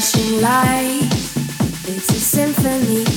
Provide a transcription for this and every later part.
flashing light. It's a symphony.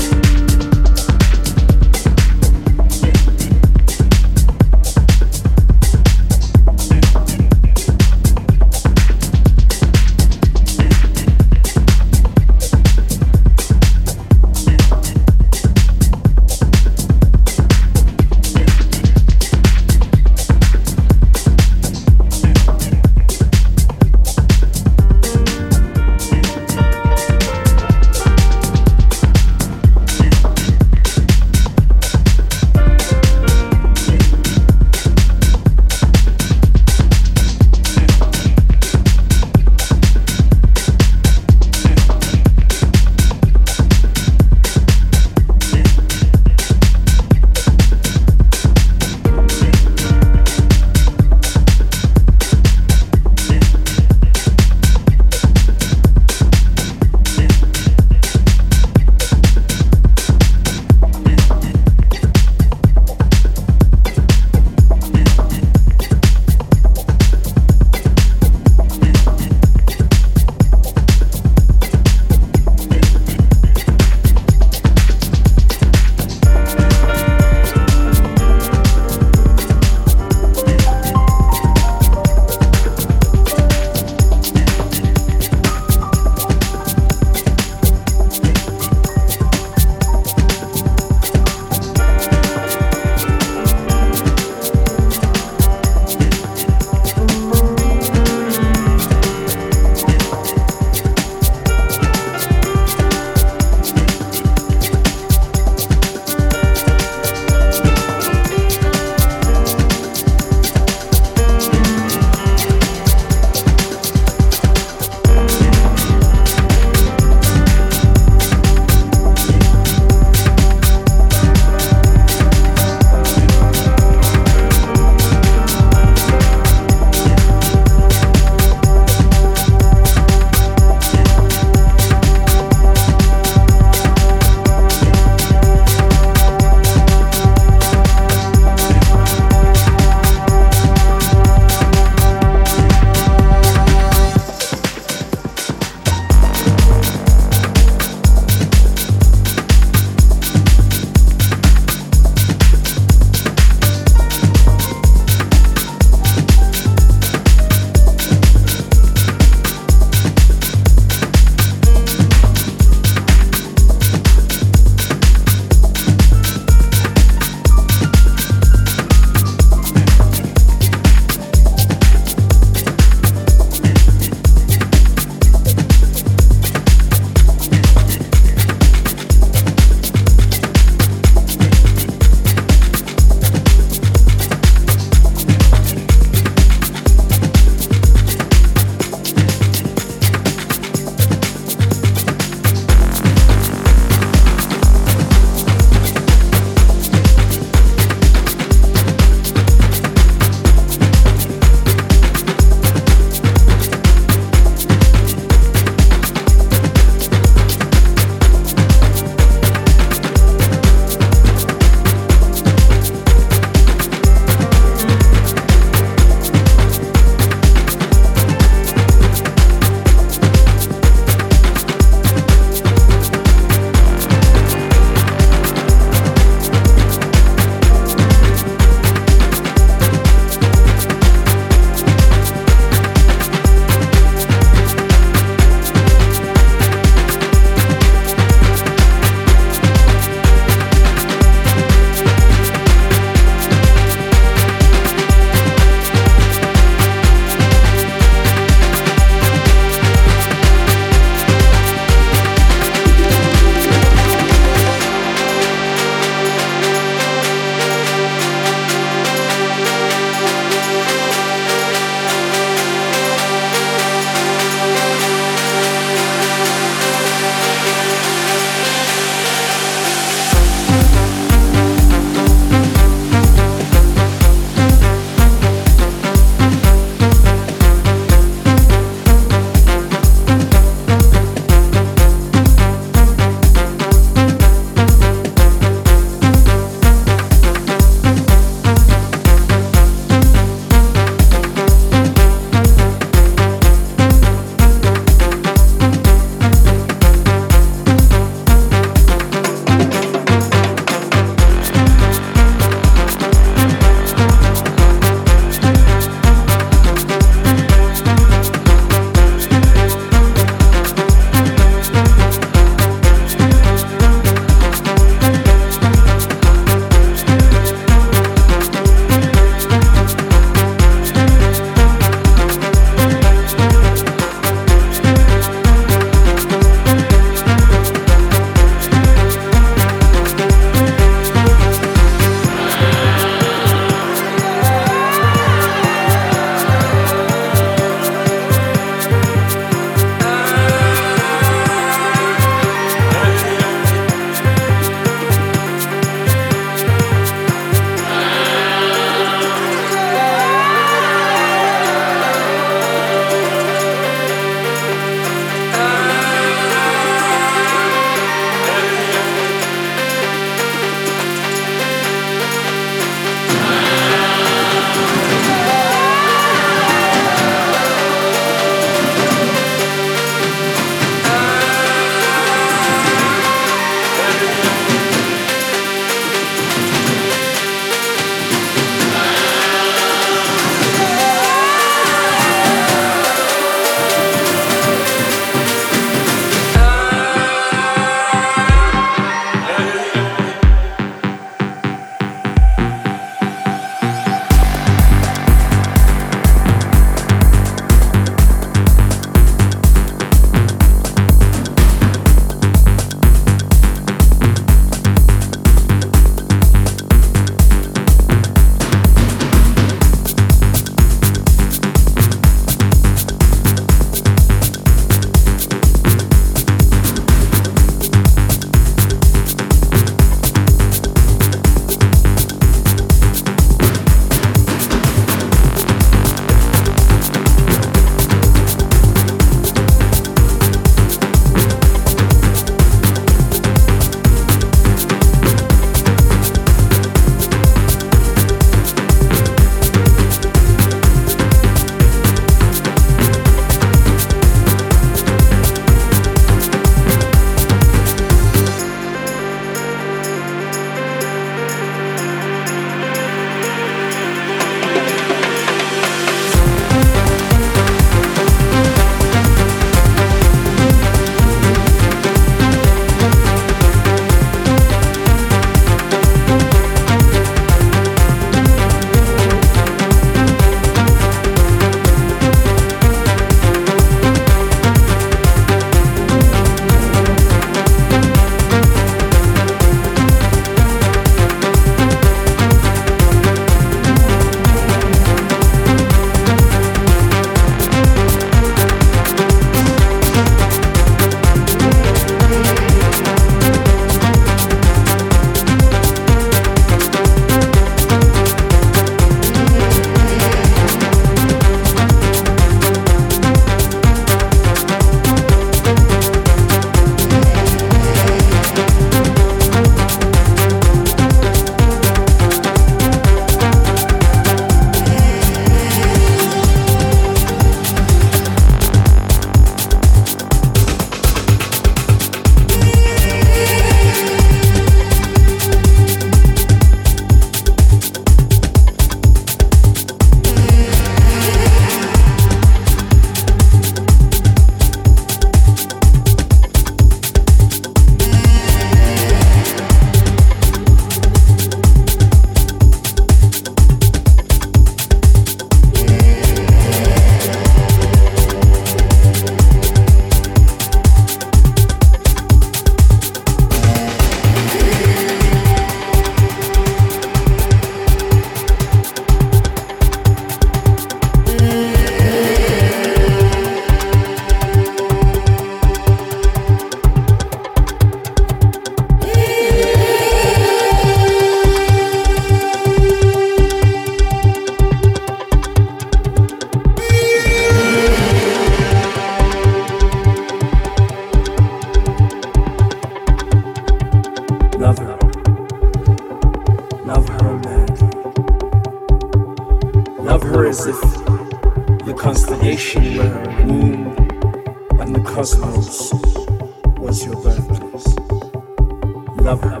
Love her.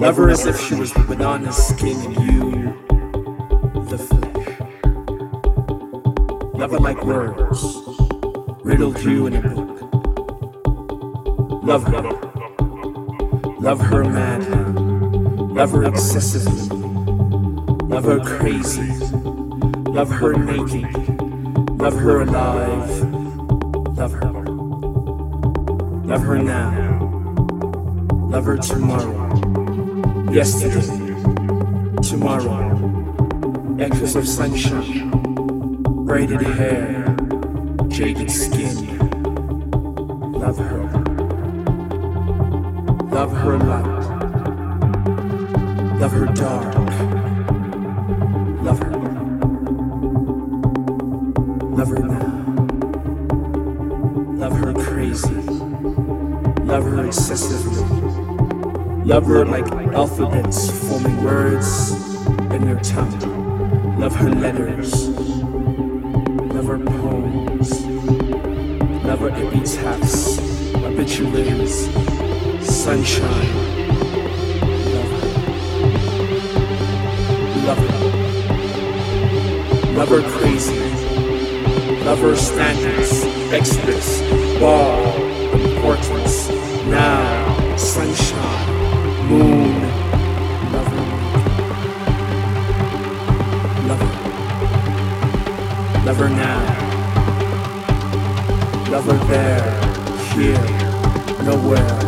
Love her as if she was the banana skin and you, the flesh. Love her like words, riddled you in a book. Love her. Love her madly. Love her excessively. Love her crazy. Love her naked. Love her alive. Love her. Love her now. Her tomorrow. Yesterday. Tomorrow. Echoes of sunshine. Braided hair. Jaded skin. Love her. Love her light. Love her dark. Love her like alphabets forming words in their tongue. Love her letters. Love her poems. Love her epitaphs, obituaries, sunshine. Love her. Love her. Love her crazy. Love her standards, extras, ball, importance, now, moon. Love her. Love. Love her now. Love her there, here, nowhere.